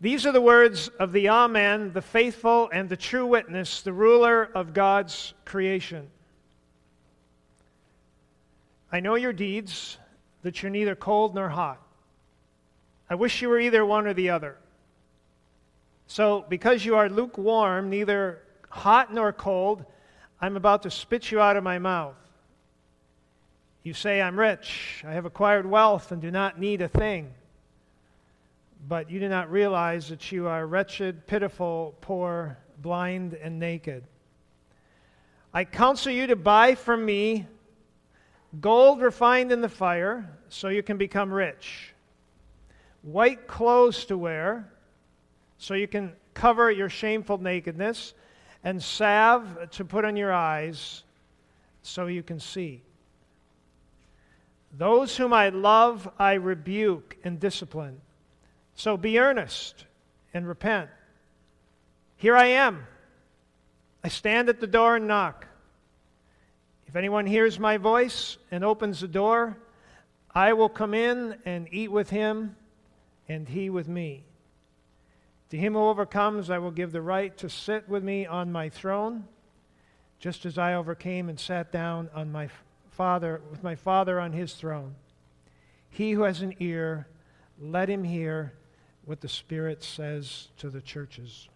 These are the words of the Amen, the faithful and the true witness, the ruler of God's creation. I know your deeds, that you're neither cold nor hot. I wish you were either one or the other. So, because you are lukewarm, neither hot nor cold, I'm about to spit you out of my mouth. You say, I'm rich, I have acquired wealth, and do not need a thing. But you do not realize that you are wretched, pitiful, poor, blind, and naked. I counsel you to buy from me gold refined in the fire, so you can become rich, white clothes to wear, so you can cover your shameful nakedness, and salve to put on your eyes, so you can see. Those whom I love, I rebuke and discipline. So be earnest and repent. Here I am. I stand at the door and knock. If anyone hears my voice and opens the door, I will come in and eat with him, and he with me. To him who overcomes, I will give the right to sit with me on my throne, just as I overcame and sat down on my father with my father on his throne. He who has an ear, let him hear what the Spirit says to the churches.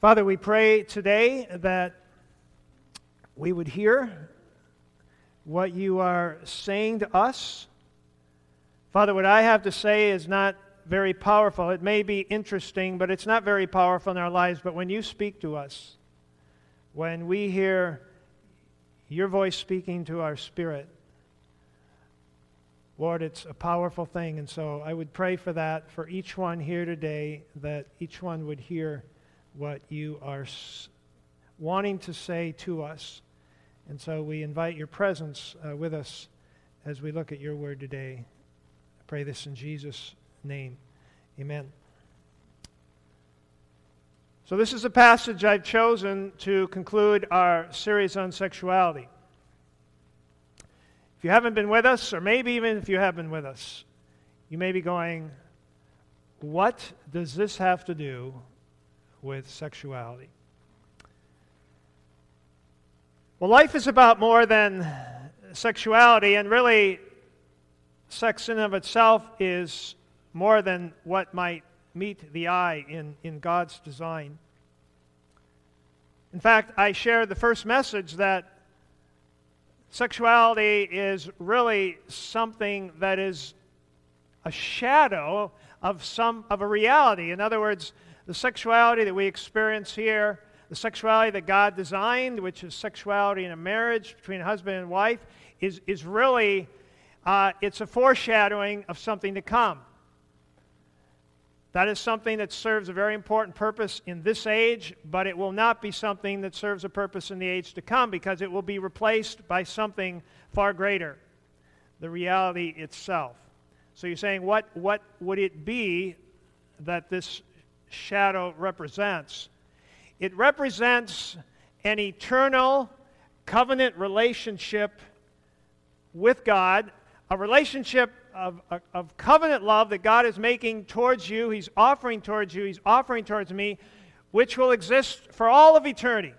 Father, we pray today that we would hear what you are saying to us. Father, what I have to say is not very powerful. It may be interesting, but it's not very powerful in our lives. But when you speak to us, when we hear your voice speaking to our spirit, Lord, it's a powerful thing. And so I would pray for that for each one here today, that each one would hear what you are wanting to say to us. And so we invite your presence uh, with us as we look at your word today. I pray this in Jesus' name. Amen. So, this is a passage I've chosen to conclude our series on sexuality. You haven't been with us, or maybe even if you have been with us, you may be going, What does this have to do with sexuality? Well, life is about more than sexuality, and really, sex in of itself is more than what might meet the eye in, in God's design. In fact, I shared the first message that Sexuality is really something that is a shadow of some of a reality. In other words, the sexuality that we experience here, the sexuality that God designed, which is sexuality in a marriage between husband and wife, is, is really uh, it's a foreshadowing of something to come. That is something that serves a very important purpose in this age, but it will not be something that serves a purpose in the age to come because it will be replaced by something far greater the reality itself. So you're saying, what, what would it be that this shadow represents? It represents an eternal covenant relationship with God, a relationship of, of covenant love that God is making towards you, He's offering towards you, He's offering towards me, which will exist for all of eternity.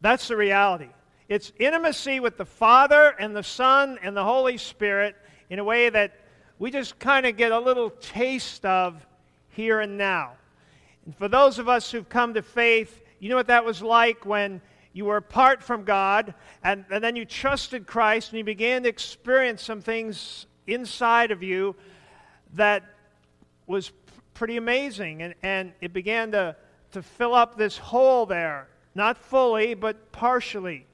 That's the reality. It's intimacy with the Father and the Son and the Holy Spirit in a way that we just kind of get a little taste of here and now. And for those of us who've come to faith, you know what that was like when you were apart from God, and, and then you trusted Christ, and you began to experience some things inside of you that was pretty amazing. And, and it began to, to fill up this hole there, not fully, but partially.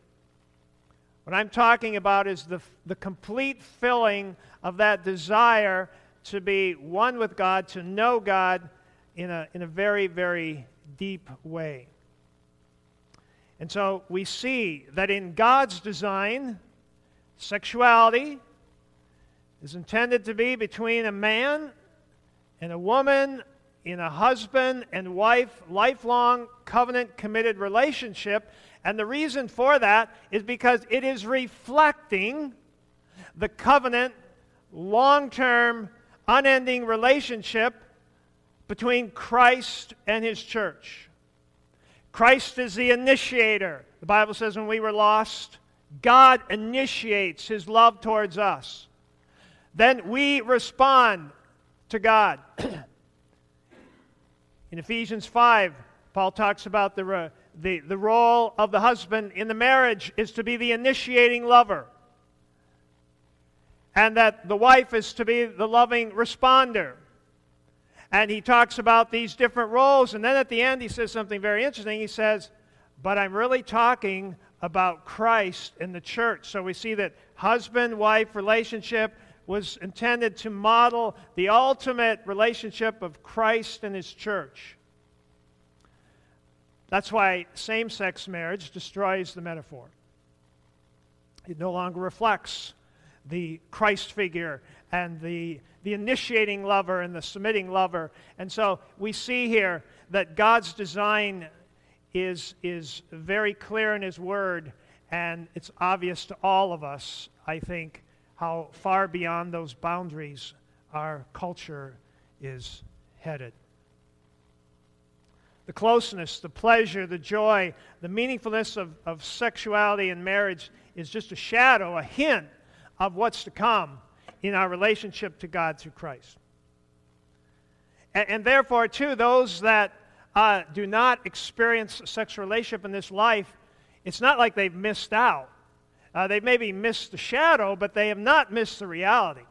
What I'm talking about is the, the complete filling of that desire to be one with God, to know God in a, in a very, very deep way. And so we see that in God's design, sexuality is intended to be between a man and a woman in a husband and wife, lifelong, covenant committed relationship. And the reason for that is because it is reflecting the covenant, long term, unending relationship between Christ and his church. Christ is the initiator. The Bible says when we were lost, God initiates his love towards us. Then we respond to God. in Ephesians 5, Paul talks about the, the, the role of the husband in the marriage is to be the initiating lover, and that the wife is to be the loving responder. And he talks about these different roles, and then at the end, he says something very interesting. He says, But I'm really talking about Christ in the church. So we see that husband wife relationship was intended to model the ultimate relationship of Christ and his church. That's why same sex marriage destroys the metaphor. It no longer reflects the Christ figure and the, the initiating lover and the submitting lover. And so we see here that God's design is, is very clear in His Word, and it's obvious to all of us, I think, how far beyond those boundaries our culture is headed. The closeness, the pleasure, the joy, the meaningfulness of, of sexuality and marriage is just a shadow, a hint of what's to come in our relationship to God through Christ. And, and therefore, too, those that uh, do not experience a sexual relationship in this life, it's not like they've missed out. Uh, they maybe missed the shadow, but they have not missed the reality.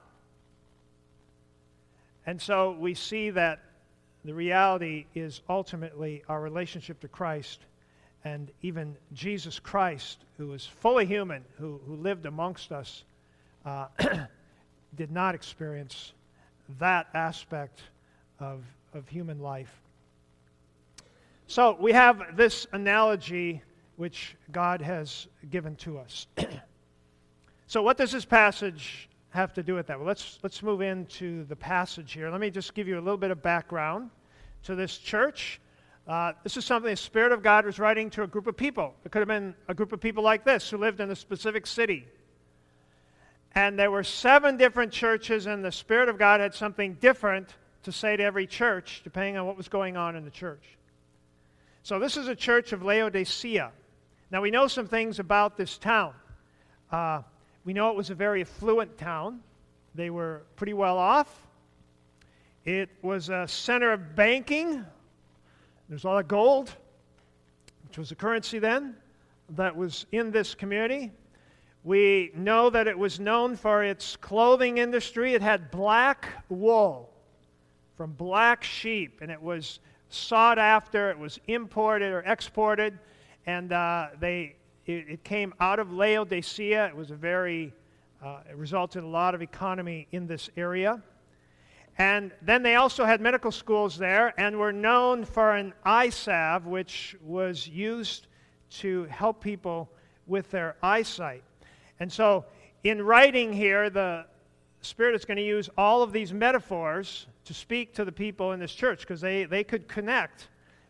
And so we see that the reality is ultimately our relationship to Christ and even Jesus Christ, who is fully human, who, who lived amongst us, uh, did not experience that aspect of, of human life. So we have this analogy which God has given to us. so, what does this passage have to do with that? Well, let's, let's move into the passage here. Let me just give you a little bit of background to this church. Uh, this is something the Spirit of God was writing to a group of people. It could have been a group of people like this who lived in a specific city. And there were seven different churches, and the Spirit of God had something different to say to every church, depending on what was going on in the church. So, this is a church of Laodicea. Now, we know some things about this town. Uh, we know it was a very affluent town, they were pretty well off. It was a center of banking. There's a lot of gold, which was the currency then, that was in this community. We know that it was known for its clothing industry. It had black wool from black sheep, and it was sought after. It was imported or exported and uh, they it, it, came out of Laodicea. It was a very uh, it resulted in a lot of economy in this area. And then they also had medical schools there and were known for an eye salve, which was used to help people with their eyesight. And so, in writing here, the Spirit is going to use all of these metaphors to speak to the people in this church because they, they could connect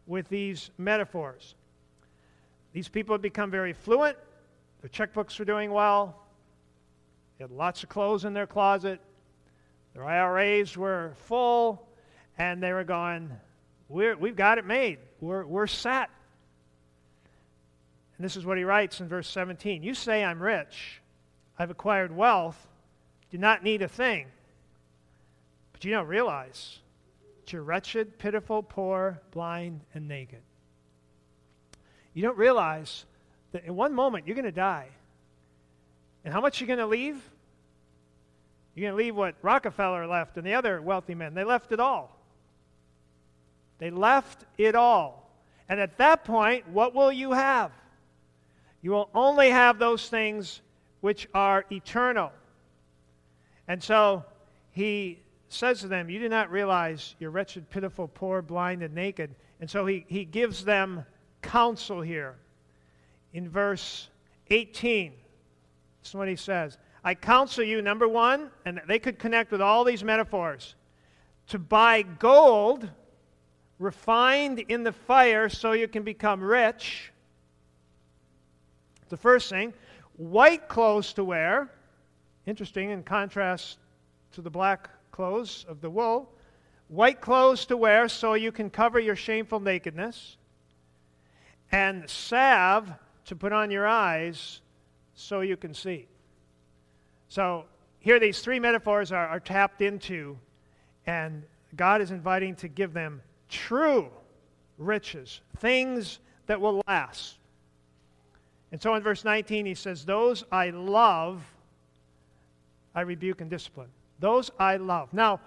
with these metaphors. These people had become very fluent. Their checkbooks were doing well. They had lots of clothes in their closet. Their IRAs were full. And they were going, we're, We've got it made. We're, we're set. And this is what he writes in verse 17 You say, I'm rich. I've acquired wealth. Do not need a thing. But you don't realize that you're wretched, pitiful, poor, blind, and naked. You don't realize that in one moment you're going to die. And how much you're you going to leave? You're going to leave what Rockefeller left and the other wealthy men. They left it all. They left it all. And at that point, what will you have? You will only have those things which are eternal. And so he says to them, You do not realize you're wretched, pitiful, poor, blind, and naked. And so he, he gives them counsel here. In verse 18, this is what he says I counsel you, number one, and they could connect with all these metaphors, to buy gold refined in the fire so you can become rich. The first thing, white clothes to wear. Interesting in contrast to the black clothes of the wool, white clothes to wear so you can cover your shameful nakedness, and salve to put on your eyes so you can see. So here these three metaphors are, are tapped into, and God is inviting to give them true riches, things that will last. And so in verse 19, he says, Those I love, I rebuke and discipline. Those I love. Now,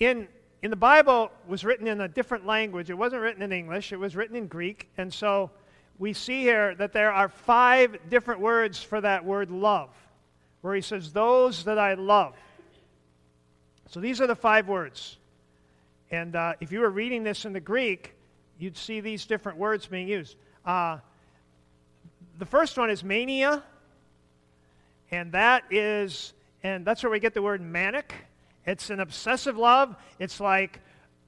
in, in the Bible, was written in a different language. It wasn't written in English, it was written in Greek. And so we see here that there are five different words for that word love, where he says, Those that I love. So these are the five words. And uh, if you were reading this in the Greek, you'd see these different words being used. Uh, the first one is mania, and that is, and that's where we get the word manic. It's an obsessive love. It's like,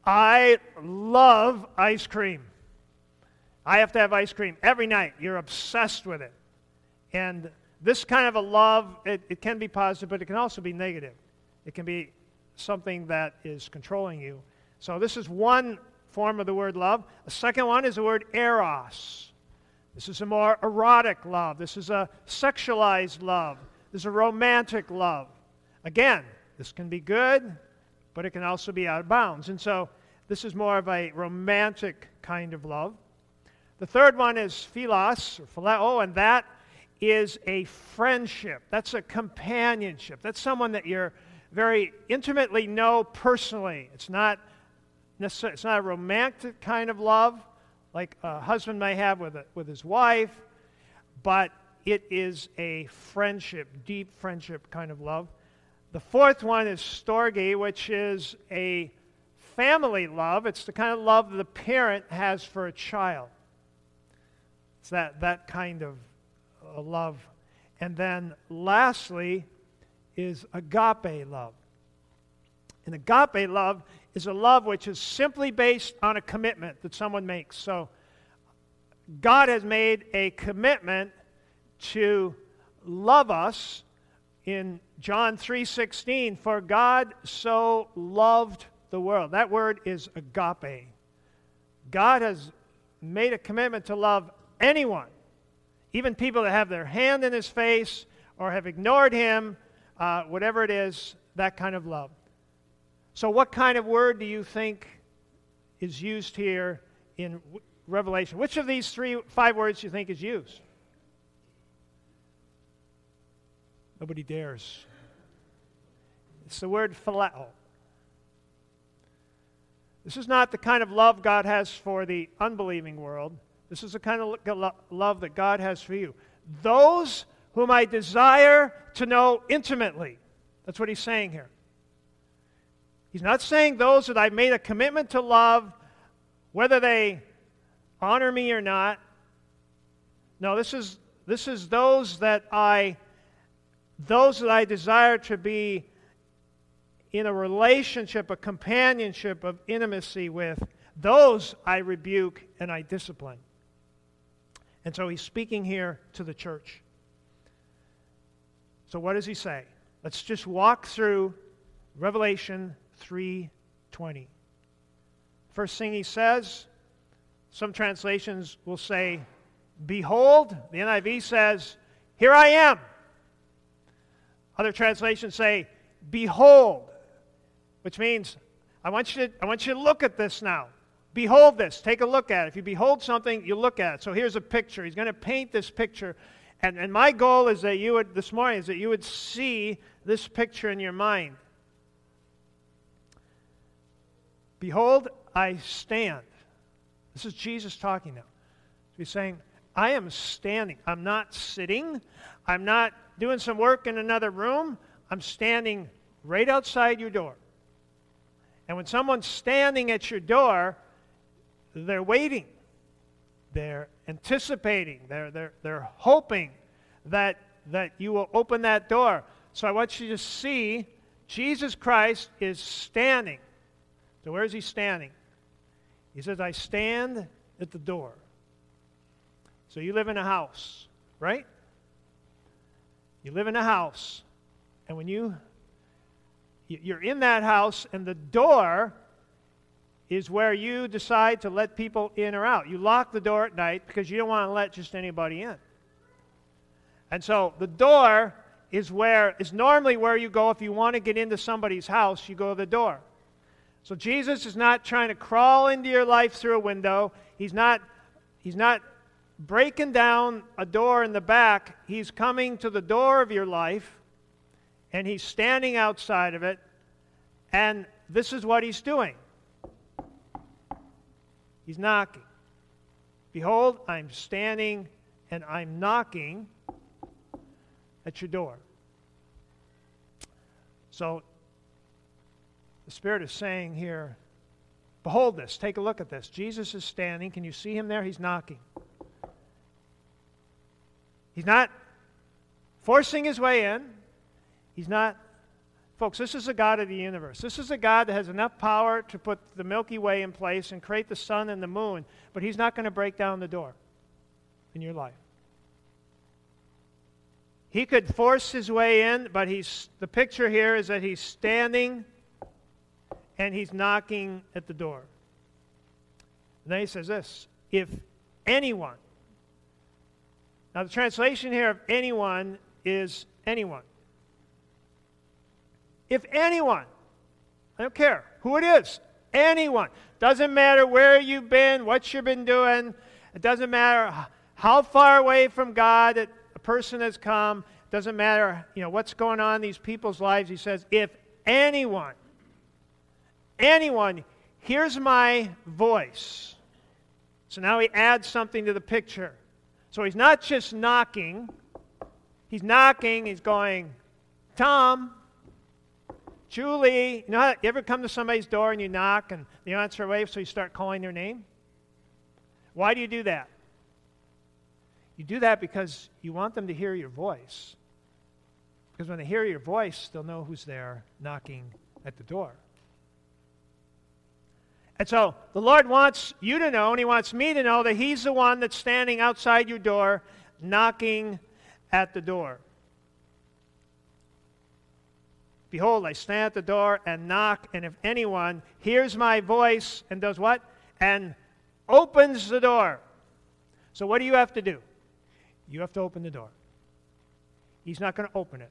I love ice cream. I have to have ice cream every night. You're obsessed with it. And this kind of a love, it, it can be positive, but it can also be negative. It can be something that is controlling you. So this is one form of the word love. A second one is the word eros. This is a more erotic love. This is a sexualized love. This is a romantic love. Again, this can be good, but it can also be out of bounds. And so this is more of a romantic kind of love. The third one is philos, or phileo, and that is a friendship. That's a companionship. That's someone that you're very intimately know personally. It's not necessarily, it's not a romantic kind of love, like a husband may have with, a, with his wife, but it is a friendship, deep friendship kind of love. The fourth one is storge, which is a family love. It's the kind of love the parent has for a child. It's that, that kind of uh, love. And then lastly is agape love. And agape love is a love which is simply based on a commitment that someone makes. So God has made a commitment to love us in John 3:16 for God so loved the world. That word is agape. God has made a commitment to love anyone, even people that have their hand in his face or have ignored him, uh, whatever it is, that kind of love. So, what kind of word do you think is used here in Revelation? Which of these three, five words do you think is used? Nobody dares. It's the word phileo. This is not the kind of love God has for the unbelieving world. This is the kind of love that God has for you. Those whom I desire to know intimately. That's what he's saying here. He's not saying those that I've made a commitment to love, whether they honor me or not. No, this is, this is those that I those that I desire to be in a relationship, a companionship of intimacy with, those I rebuke and I discipline. And so he's speaking here to the church. So what does he say? Let's just walk through Revelation 3:20. First thing he says, some translations will say, "Behold." The NIV says, "Here I am." Other translations say, "Behold," which means I want you to, I want you to look at this now. Behold this. Take a look at it. If you behold something, you look at it. So here's a picture. He's going to paint this picture. And, and my goal is that you would, this morning, is that you would see this picture in your mind. Behold, I stand. This is Jesus talking now. He's saying, I am standing. I'm not sitting. I'm not doing some work in another room. I'm standing right outside your door. And when someone's standing at your door, they're waiting. They're anticipating. They're, they're, they're hoping that, that you will open that door. So I want you to see Jesus Christ is standing. So where is he standing? He says, I stand at the door. So you live in a house, right? You live in a house, and when you You're in that house, and the door is where you decide to let people in or out. You lock the door at night because you don't want to let just anybody in. And so the door is where is normally where you go if you want to get into somebody's house, you go to the door. So Jesus is not trying to crawl into your life through a window. He's not he's not breaking down a door in the back. He's coming to the door of your life and he's standing outside of it and this is what he's doing. He's knocking. Behold, I'm standing and I'm knocking at your door. So the Spirit is saying here, Behold this, take a look at this. Jesus is standing. Can you see him there? He's knocking. He's not forcing his way in. He's not Folks, this is a God of the universe. This is a God that has enough power to put the Milky Way in place and create the sun and the moon, but He's not going to break down the door in your life. He could force his way in, but he's, the picture here is that he's standing and he's knocking at the door. And then he says this if anyone, now the translation here of anyone is anyone. If anyone, I don't care who it is, anyone, doesn't matter where you've been, what you've been doing, it doesn't matter how far away from God a person has come, it doesn't matter you know, what's going on in these people's lives. He says, if anyone, anyone hears my voice. So now he adds something to the picture. So he's not just knocking, he's knocking, he's going, Tom, Julie, you know how, you ever come to somebody's door and you knock and they answer away, so you start calling their name? Why do you do that? You do that because you want them to hear your voice. Because when they hear your voice, they'll know who's there knocking at the door. And so the Lord wants you to know, and He wants me to know, that He's the one that's standing outside your door, knocking at the door. Behold, I stand at the door and knock, and if anyone hears my voice and does what? And opens the door. So, what do you have to do? You have to open the door. He's not going to open it.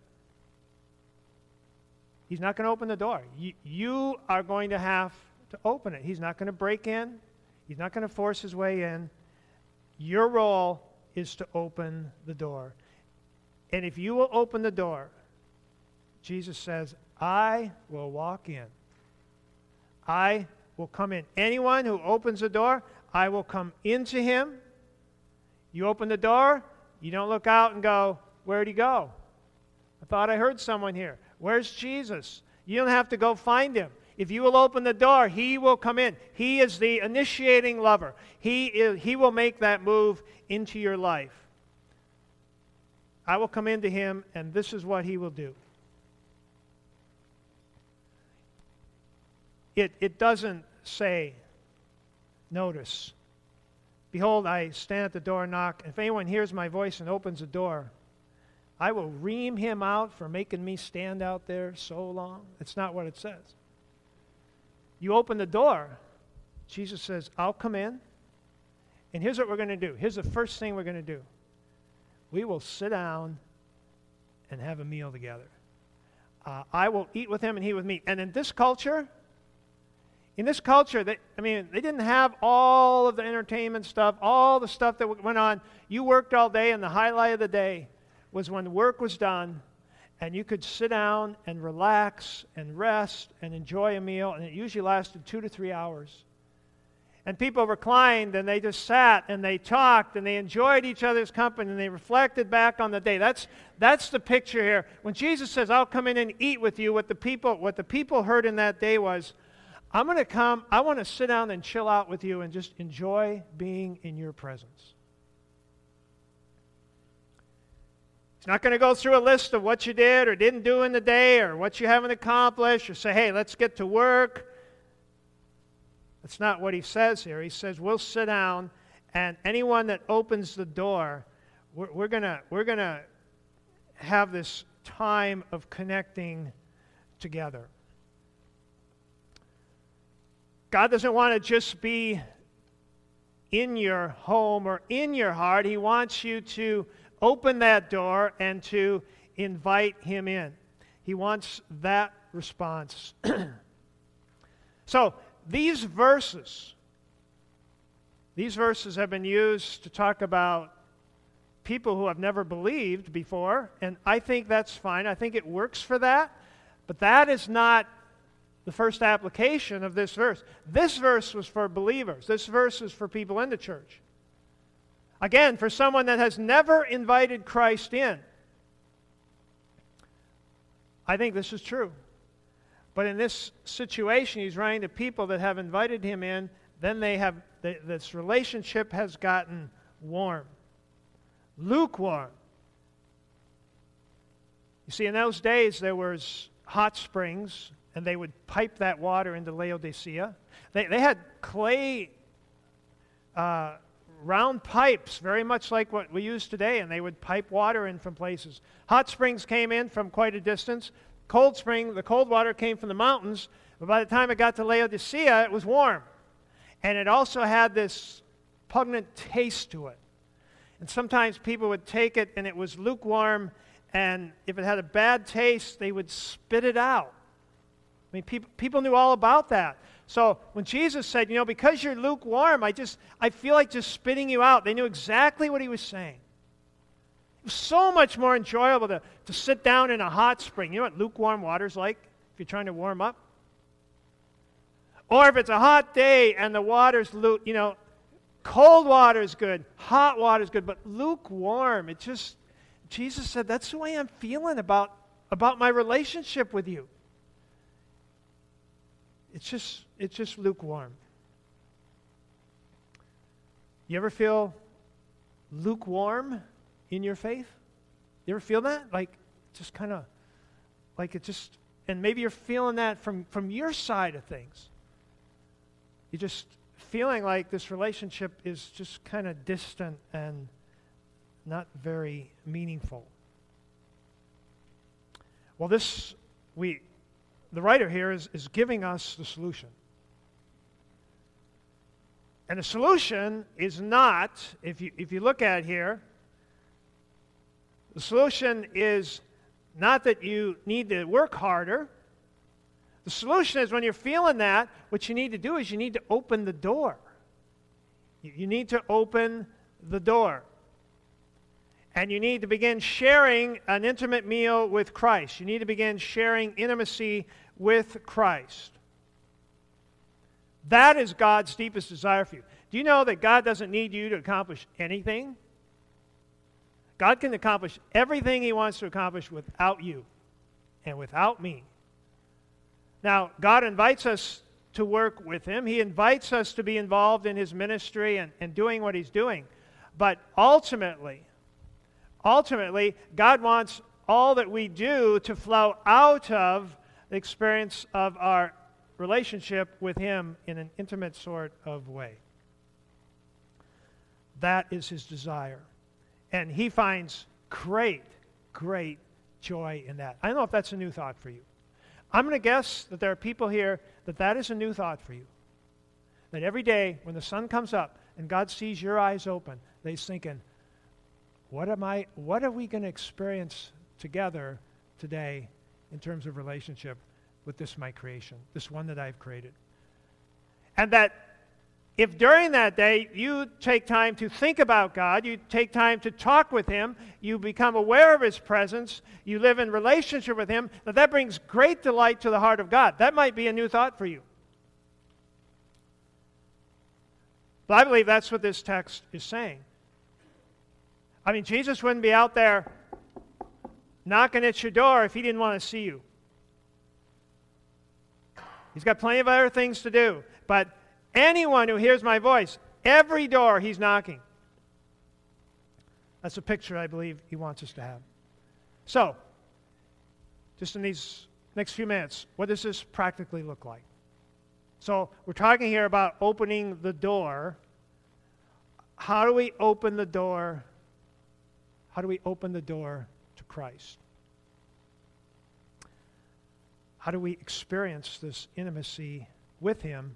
He's not going to open the door. You, you are going to have to open it. He's not going to break in, he's not going to force his way in. Your role is to open the door. And if you will open the door, Jesus says, I will walk in. I will come in. Anyone who opens the door, I will come into him. You open the door, you don't look out and go, Where'd he go? I thought I heard someone here. Where's Jesus? You don't have to go find him. If you will open the door, he will come in. He is the initiating lover. He, is, he will make that move into your life. I will come into him, and this is what he will do. it, it doesn't say, notice, Behold, I stand at the door and knock. If anyone hears my voice and opens the door, I will ream him out for making me stand out there so long. It's not what it says. You open the door, Jesus says, I'll come in. And here's what we're going to do. Here's the first thing we're going to do we will sit down and have a meal together. Uh, I will eat with him and he with me. And in this culture, in this culture, they, I mean, they didn't have all of the entertainment stuff, all the stuff that went on. You worked all day, and the highlight of the day was when work was done, and you could sit down and relax and rest and enjoy a meal, and it usually lasted two to three hours. And people reclined and they just sat and they talked and they enjoyed each other's company and they reflected back on the day. That's, that's the picture here. When Jesus says, I'll come in and eat with you, what the people, what the people heard in that day was, I'm going to come, I want to sit down and chill out with you and just enjoy being in your presence. He's not going to go through a list of what you did or didn't do in the day or what you haven't accomplished or say, hey, let's get to work. That's not what he says here. He says, we'll sit down, and anyone that opens the door, we're, we're going we're to have this time of connecting together. God doesn't want to just be in your home or in your heart. He wants you to open that door and to invite Him in. He wants that response. so, these verses, these verses have been used to talk about people who have never believed before, and I think that's fine. I think it works for that, but that is not the first application of this verse. This verse was for believers, this verse is for people in the church. Again, for someone that has never invited Christ in. I think this is true. But in this situation, he's writing to people that have invited him in, then they have, this relationship has gotten warm, lukewarm. You see, in those days, there was hot springs, and they would pipe that water into Laodicea. They, they had clay uh, round pipes, very much like what we use today, and they would pipe water in from places. Hot springs came in from quite a distance. Cold spring, the cold water came from the mountains, but by the time it got to Laodicea, it was warm. And it also had this pungent taste to it. And sometimes people would take it and it was lukewarm, and if it had a bad taste, they would spit it out. I mean, people, people knew all about that. So when Jesus said, you know, because you're lukewarm, I just, I feel like just spitting you out, they knew exactly what he was saying. It was so much more enjoyable to, to sit down in a hot spring. You know what lukewarm water's like if you're trying to warm up? Or if it's a hot day and the water's, lukewarm, you know, cold water is good, hot water is good, but lukewarm, it just, Jesus said, that's the way I'm feeling about, about my relationship with you. It's just, it's just lukewarm. You ever feel lukewarm in your faith? You ever feel that? Like, just kind of, like it just, and maybe you're feeling that from, from your side of things. You're just feeling like this relationship is just kind of distant and not very meaningful. Well, this, we, the writer here is, is giving us the solution. And the solution is not, if you, if you look at it here, the solution is not that you need to work harder. The solution is when you're feeling that, what you need to do is you need to open the door. You need to open the door. And you need to begin sharing an intimate meal with Christ. You need to begin sharing intimacy with Christ. That is God's deepest desire for you. Do you know that God doesn't need you to accomplish anything? God can accomplish everything He wants to accomplish without you and without me. Now, God invites us to work with Him, He invites us to be involved in His ministry and, and doing what He's doing. But ultimately, ultimately, God wants all that we do to flow out of the experience of our relationship with Him in an intimate sort of way. That is His desire. And He finds great, great joy in that. I don't know if that's a new thought for you. I'm going to guess that there are people here that that is a new thought for you. That every day when the sun comes up and God sees your eyes open, they're thinking, what am I what are we going to experience together today in terms of relationship with this my creation, this one that I've created? And that if during that day you take time to think about God, you take time to talk with Him, you become aware of His presence, you live in relationship with Him, that that brings great delight to the heart of God. That might be a new thought for you. But I believe that's what this text is saying. I mean, Jesus wouldn't be out there knocking at your door if He didn't want to see you. He's got plenty of other things to do. But Anyone who hears my voice, every door he's knocking. That's a picture I believe he wants us to have. So, just in these next few minutes, what does this practically look like? So, we're talking here about opening the door. How do we open the door? How do we open the door to Christ? How do we experience this intimacy with Him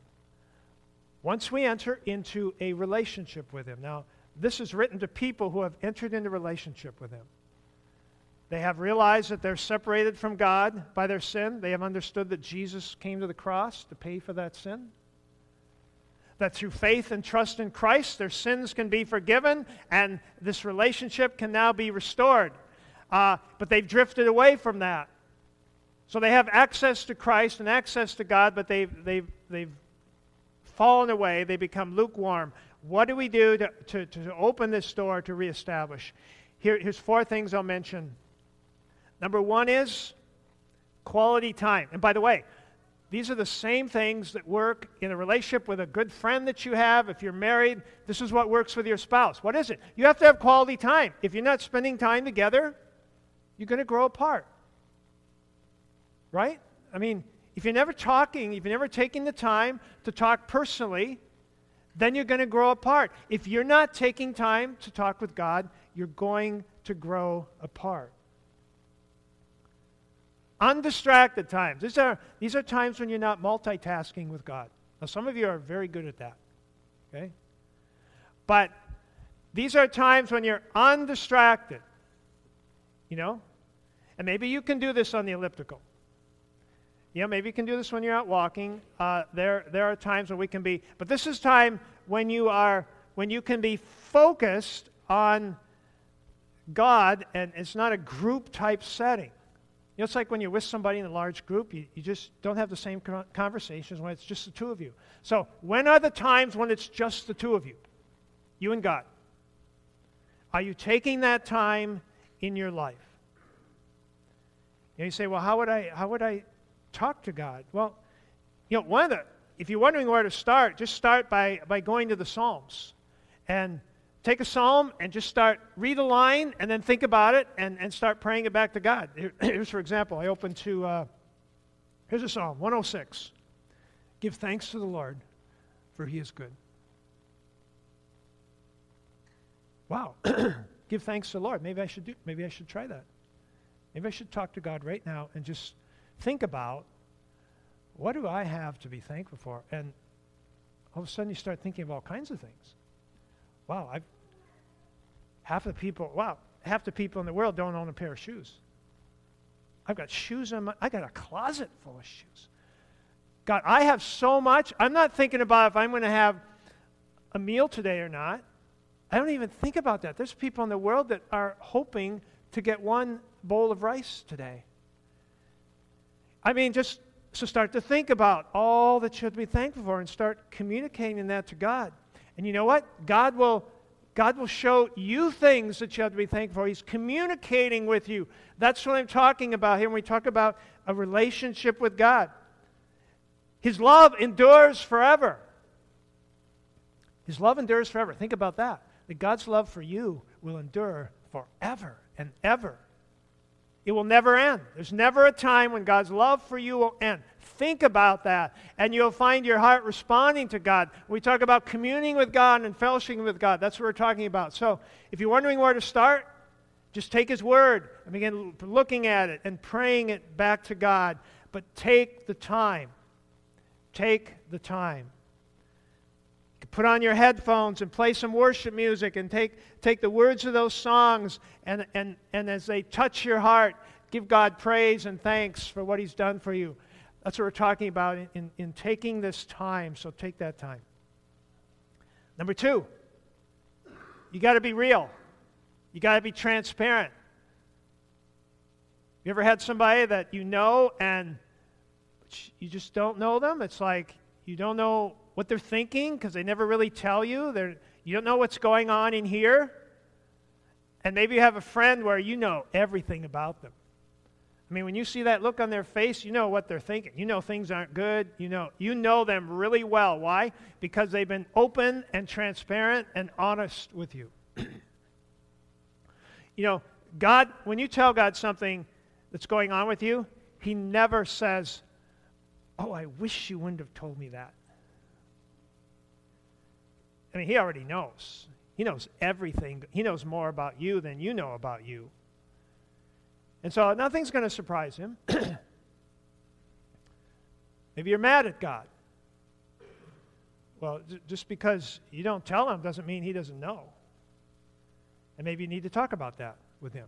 Once we enter into a relationship with Him. Now, this is written to people who have entered into relationship with Him. They have realized that they're separated from God by their sin. They have understood that Jesus came to the cross to pay for that sin. That through faith and trust in Christ, their sins can be forgiven and this relationship can now be restored. Uh, but they've drifted away from that. So they have access to Christ and access to God, but they've, they've, they've fallen away. They become lukewarm. What do we do to, to, to open this door to reestablish? Here, here's four things I'll mention. Number one is quality time. And by the way, these are the same things that work in a relationship with a good friend that you have. If you're married, this is what works with your spouse. What is it? You have to have quality time. If you're not spending time together, you're going to grow apart. Right? I mean, if you're never talking, if you're never taking the time to talk personally, then you're going to grow apart. If you're not taking time to talk with God, you're going to grow apart. Undistracted times. These are, these are times when you're not multitasking with God. Now, some of you are very good at that. Okay? But these are times when you're undistracted. You know? And maybe you can do this on the elliptical. You know, maybe you can do this when you're out walking. Uh, there, there are times when we can be, but this is time when you are, when you can be focused on God, and it's not a group type setting. You know, it's like when you're with somebody in a large group, you, you just don't have the same conversations when it's just the two of you. So, when are the times when it's just the two of you? You and God. Are you taking that time in your life? And you say, well, how would I, how would I talk to God? Well, you know, one of the, if you're wondering where to start, just start by, by going to the Psalms. And take a psalm and just start, read a line, and then think about it and, and start praying it back to God. Here, here's, for example, I open to, uh, here's a psalm, 106. Give thanks to the Lord, for he is good. Wow. Give thanks to the Lord. Maybe I should do, maybe I should try that. Maybe I should talk to God right now and just think about what do I have to be thankful for? And all of a sudden you start thinking of all kinds of things. Wow, I've half the people, wow, half the people in the world don't own a pair of shoes. I've got shoes in my I got a closet full of shoes. God, I have so much. I'm not thinking about if I'm going to have a meal today or not. I don't even think about that. There's people in the world that are hoping to get one bowl of rice today. I mean, just so start to think about all that you have to be thankful for and start communicating that to God. And you know what? God will God will show you things that you have to be thankful for. He's communicating with you. That's what I'm talking about here when we talk about a relationship with God. His love endures forever. His love endures forever. Think about that. That God's love for you will endure forever and ever. It will never end. There's never a time when God's love for you will end. Think about that, and you'll find your heart responding to God. We talk about communing with God and fellowshipping with God. That's what we're talking about. So, if you're wondering where to start, just take His Word and begin looking at it and praying it back to God. But take the time. Take the time put on your headphones and play some worship music and take, take the words of those songs and, and, and as they touch your heart, give God praise and thanks for what He's done for you. That's what we're talking about in, in, in taking this time, so take that time. Number two, you got to be real. You got to be transparent. You ever had somebody that you know and you just don't know them? It's like you don't know what they're thinking because they never really tell you. They're, you don't know what's going on in here. And maybe you have a friend where you know everything about them. I mean, when you see that look on their face, you know what they're thinking. You know things aren't good. You know, you know them really well. Why? Because they've been open and transparent and honest with you. you know, God, when you tell God something that's going on with you, He never says, Oh, I wish you wouldn't have told me that. I mean, he already knows. He knows everything. He knows more about you than you know about you. And so nothing's going to surprise him. Maybe you're mad at God. Well, just because you don't tell him doesn't mean he doesn't know. And maybe you need to talk about that with him.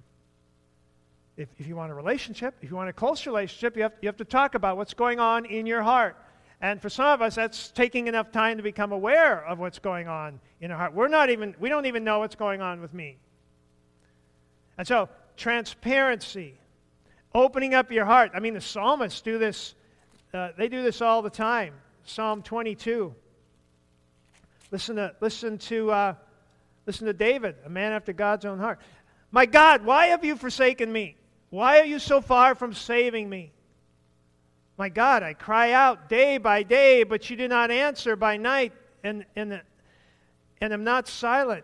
If, if you want a relationship, if you want a close relationship, you have, you have to talk about what's going on in your heart. And for some of us, that's taking enough time to become aware of what's going on in our heart. We're not even, we don't even know what's going on with me. And so, transparency, opening up your heart. I mean, the psalmists do this, uh, they do this all the time. Psalm 22. Listen to, listen to, uh, listen to David, a man after God's own heart. My God, why have you forsaken me? Why are you so far from saving me? My God, I cry out day by day, but you do not answer by night, and, and, and am not silent.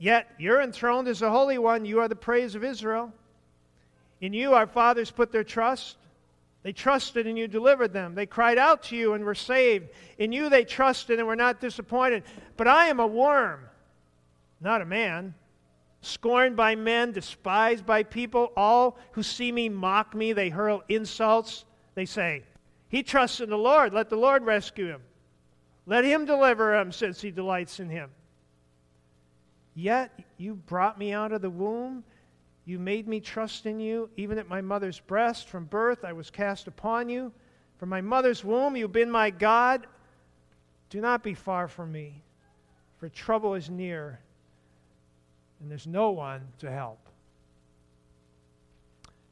Yet you're enthroned as the Holy One. You are the praise of Israel. In you our fathers put their trust. They trusted and you delivered them. They cried out to you and were saved. In you they trusted and were not disappointed. But I am a worm, not a man, scorned by men, despised by people. All who see me mock me. They hurl insults. They say, He trusts in the Lord. Let the Lord rescue him. Let him deliver him since he delights in him. Yet you brought me out of the womb. You made me trust in you, even at my mother's breast. From birth I was cast upon you. From my mother's womb you've been my God. Do not be far from me, for trouble is near, and there's no one to help.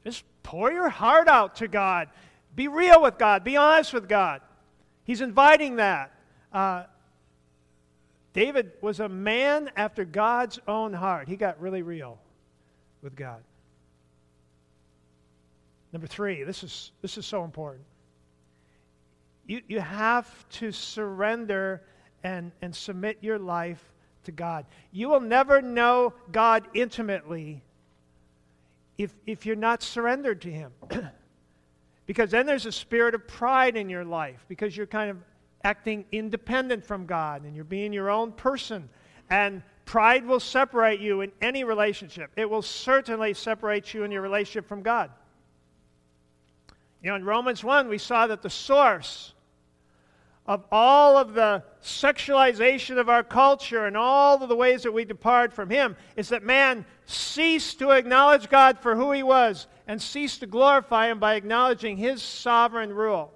Just pour your heart out to God. Be real with God. Be honest with God. He's inviting that. Uh, David was a man after God's own heart. He got really real with God. Number three, this is, this is so important. You, you have to surrender and, and submit your life to God. You will never know God intimately if, if you're not surrendered to Him. because then there's a spirit of pride in your life because you're kind of acting independent from God and you're being your own person. And pride will separate you in any relationship. It will certainly separate you in your relationship from God. You know, in Romans 1, we saw that the source of all of the sexualization of our culture and all of the ways that we depart from Him is that man ceased to acknowledge God for who He was and ceased to glorify Him by acknowledging His sovereign rule.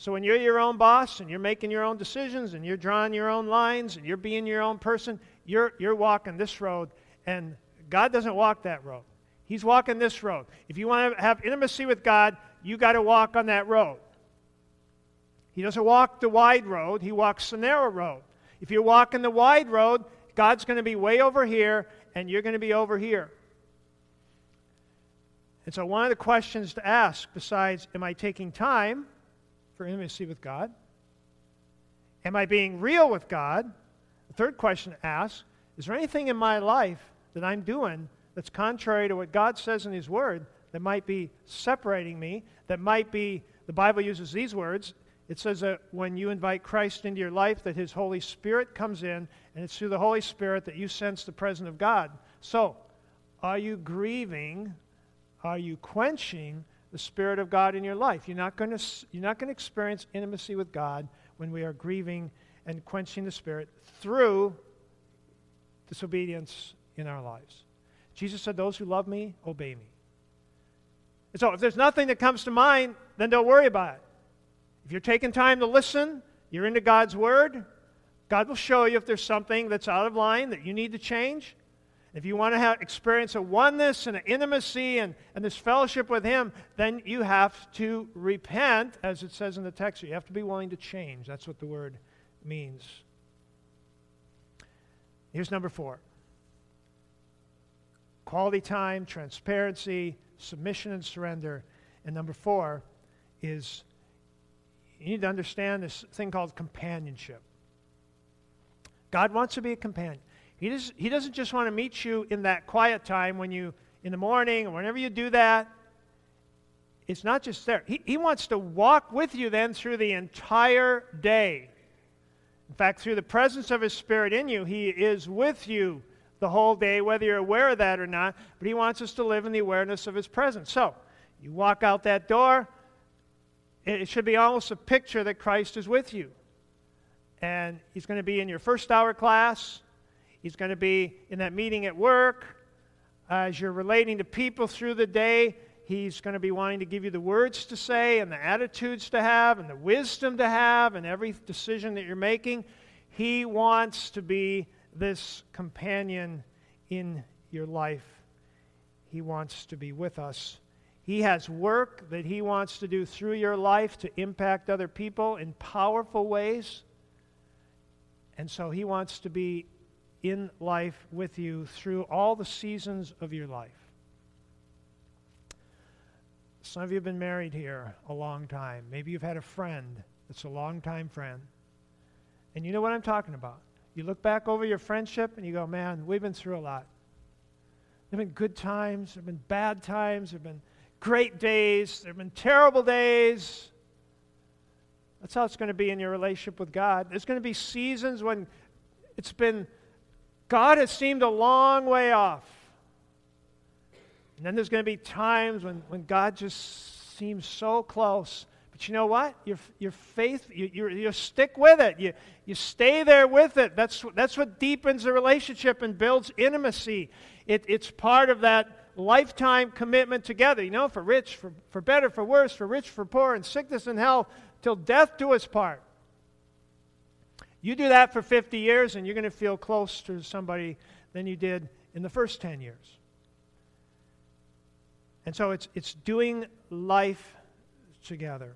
So when you're your own boss and you're making your own decisions and you're drawing your own lines and you're being your own person, you're, you're walking this road. And God doesn't walk that road. He's walking this road. If you want to have intimacy with God, you got to walk on that road. He doesn't walk the wide road, he walks the narrow road. If you're walking the wide road, God's going to be way over here and you're going to be over here. And so, one of the questions to ask, besides, am I taking time? For intimacy with God? Am I being real with God? The third question asks is there anything in my life that I'm doing that's contrary to what God says in His Word that might be separating me, that might be, the Bible uses these words. It says that when you invite Christ into your life, that His Holy Spirit comes in, and it's through the Holy Spirit that you sense the presence of God. So, are you grieving? Are you quenching the Spirit of God in your life. You're not going to, you're not going to experience intimacy with God when we are grieving and quenching the Spirit through disobedience in our lives. Jesus said, Those who love me, obey me. And so if there's nothing that comes to mind, then don't worry about it. If you're taking time to listen, you're into God's Word, God will show you if there's something that's out of line that you need to change. If you want to have, experience a oneness and an intimacy and, and this fellowship with Him, then you have to repent, as it says in the text. You have to be willing to change. That's what the word means. Here's number four quality time, transparency, submission, and surrender. And number four is you need to understand this thing called companionship. God wants to be a companion. He, does, he doesn't just want to meet you in that quiet time when you, in the morning or whenever you do that. It's not just there. He, he wants to walk with you then through the entire day. In fact, through the presence of His Spirit in you, He is with you the whole day, whether you're aware of that or not. But He wants us to live in the awareness of His presence. So, you walk out that door, it should be almost a picture that Christ is with you. and He's going to be in your first hour class. He's going to be in that meeting at work. As you're relating to people through the day, He's going to be wanting to give you the words to say and the attitudes to have and the wisdom to have and every decision that you're making. He wants to be this companion in your life. He wants to be with us. He has work that He wants to do through your life to impact other people in powerful ways. And so He wants to be in life with you through all the seasons of your life. Some of you have been married here a long time. Maybe you've had a friend that's a long-time friend. And you know what I'm talking about. You look back over your friendship and you go, man, we've been through a lot. There have been good times, there have been bad times, there have been great days, there have been terrible days. That's how it's going to be in your relationship with God. There's going to be seasons when it's been, God has seemed a long way off. And then there's going to be times when, when God just seems so close. But you know what? Your, your faith, you, you, you stick with it. You, you stay there with it. That's, that's what deepens the relationship and builds intimacy. It, it's part of that lifetime commitment together. You know, for rich, for, for better, for worse, for rich, for poor, in sickness and health, till death do us part. You do that for 50 years, and you're going to feel closer to somebody than you did in the first 10 years. And so it's, it's doing life together.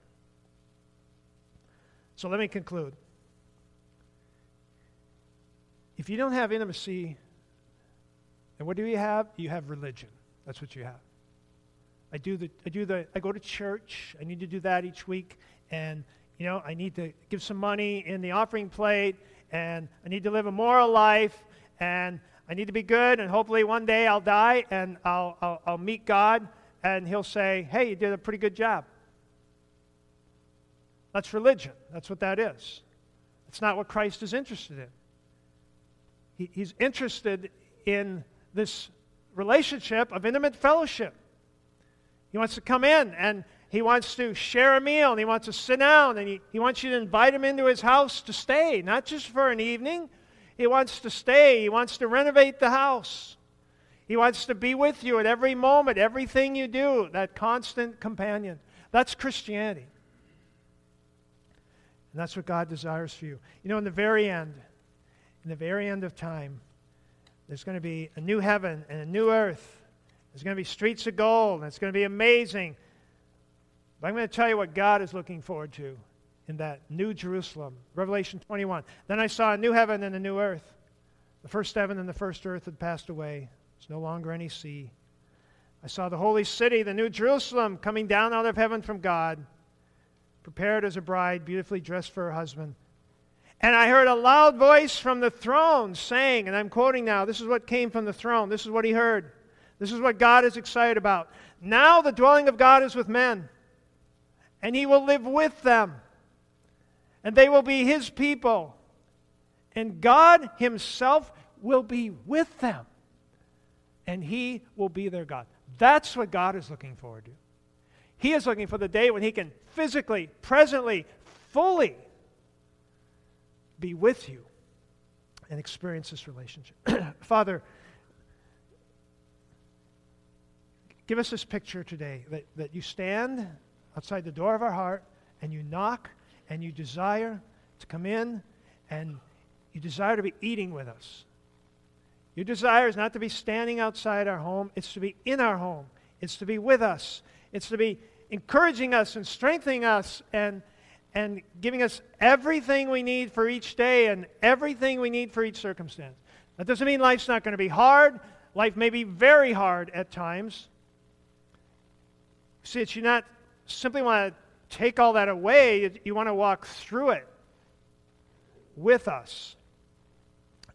So let me conclude. If you don't have intimacy, then what do you have? You have religion. That's what you have. I do the I do the I go to church. I need to do that each week and you know, I need to give some money in the offering plate and I need to live a moral life and I need to be good, and hopefully one day I'll die and I'll, I'll, I'll meet God, and He'll say, Hey, you did a pretty good job. That's religion. That's what that is. It's not what Christ is interested in. He, he's interested in this relationship of intimate fellowship. He wants to come in and he wants to share a meal and he wants to sit down and he, he wants you to invite him into his house to stay, not just for an evening, he wants to stay. He wants to renovate the house. He wants to be with you at every moment, everything you do, that constant companion. That's Christianity. And that's what God desires for you. You know, in the very end, in the very end of time, there's going to be a new heaven and a new earth. There's going to be streets of gold, and it's going to be amazing. But I'm going to tell you what God is looking forward to in that new Jerusalem. Revelation 21. Then I saw a new heaven and a new earth. The first heaven and the first earth had passed away. There's no longer any sea. I saw the holy city, the new Jerusalem, coming down out of heaven from God, prepared as a bride, beautifully dressed for her husband. And I heard a loud voice from the throne saying, and I'm quoting now, this is what came from the throne. This is what he heard. This is what God is excited about. Now the dwelling of God is with men, and he will live with them and they will be his people. And God himself will be with them, and he will be their God. That's what God is looking forward to. He is looking for the day when he can physically, presently, fully be with you and experience this relationship. Father, give us this picture today that, that you stand outside the door of our heart and you knock and you desire to come in and you desire to be eating with us. Your desire is not to be standing outside our home, it's to be in our home. It's to be with us. It's to be encouraging us and strengthening us and, and giving us everything we need for each day and everything we need for each circumstance. That doesn't mean life's not going to be hard. Life may be very hard at times. See, it's not simply want to take all that away. You want to walk through it with us.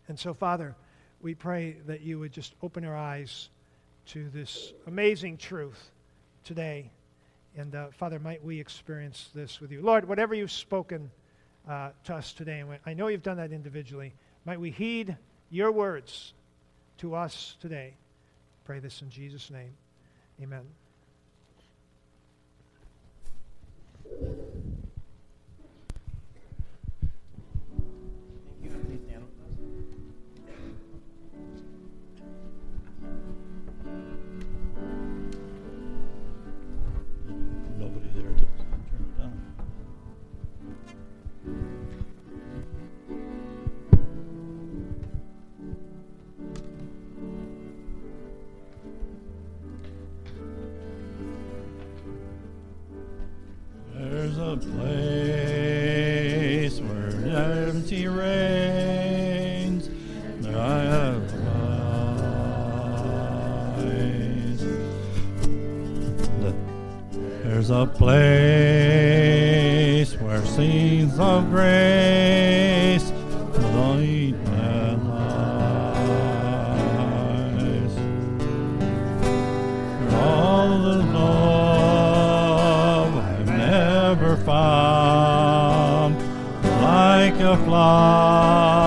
And so, Father, we pray that you would just open our eyes to this amazing truth today. And uh, Father, might we experience this with you. Lord, whatever you've spoken uh, to us today, and I know you've done that individually, might we heed your words to us today. Pray this in Jesus' name. Amen. Thank you. There's a place where scenes of grace delight and lies. All the love I've never found, like a flower.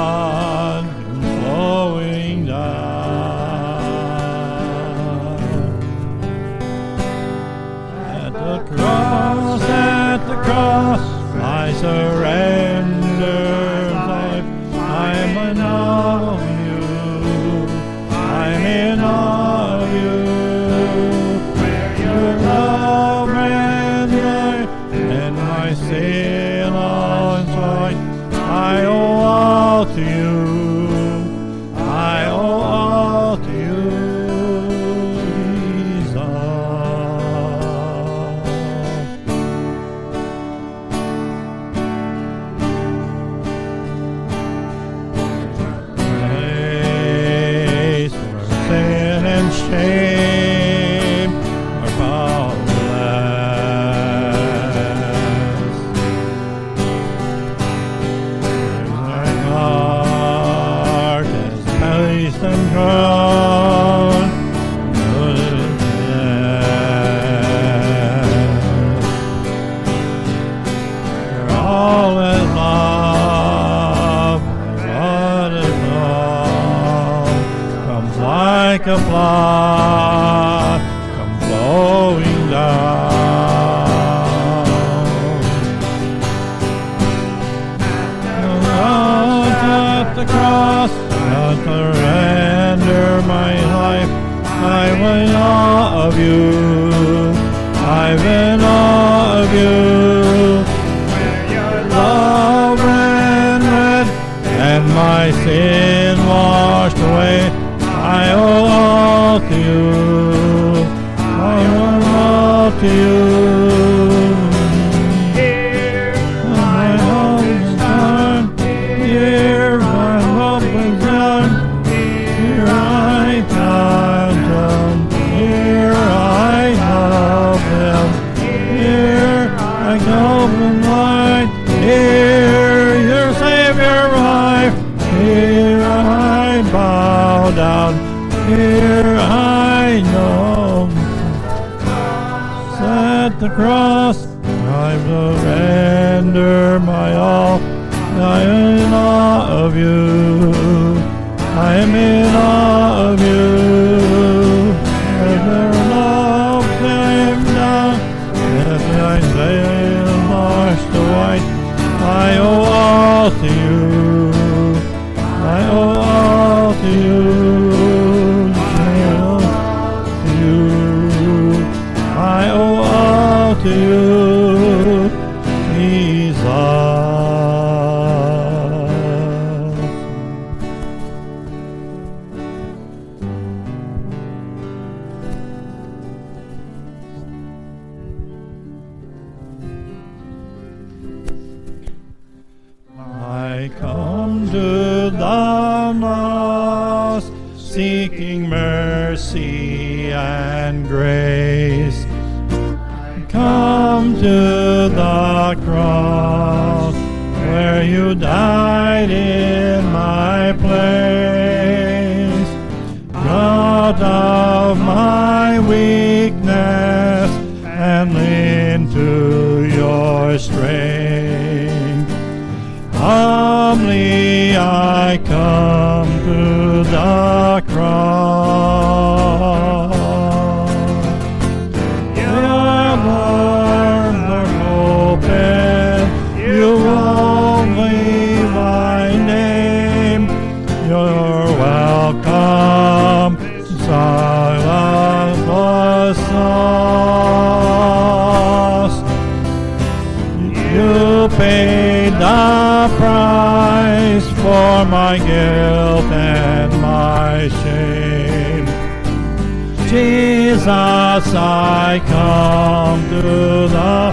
nothing. You paid the price for my guilt and my shame. Jesus, I come to the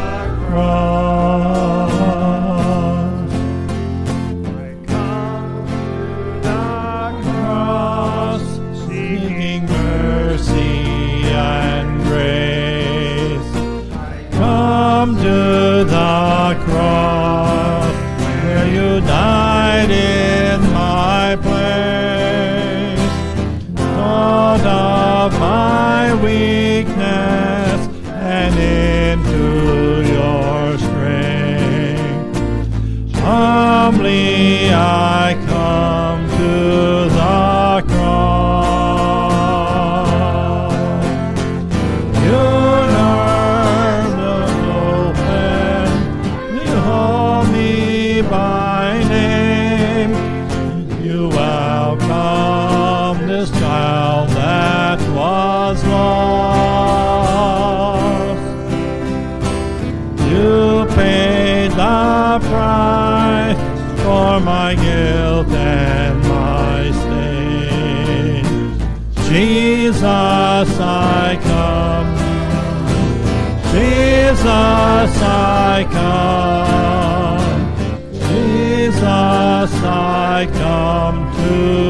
come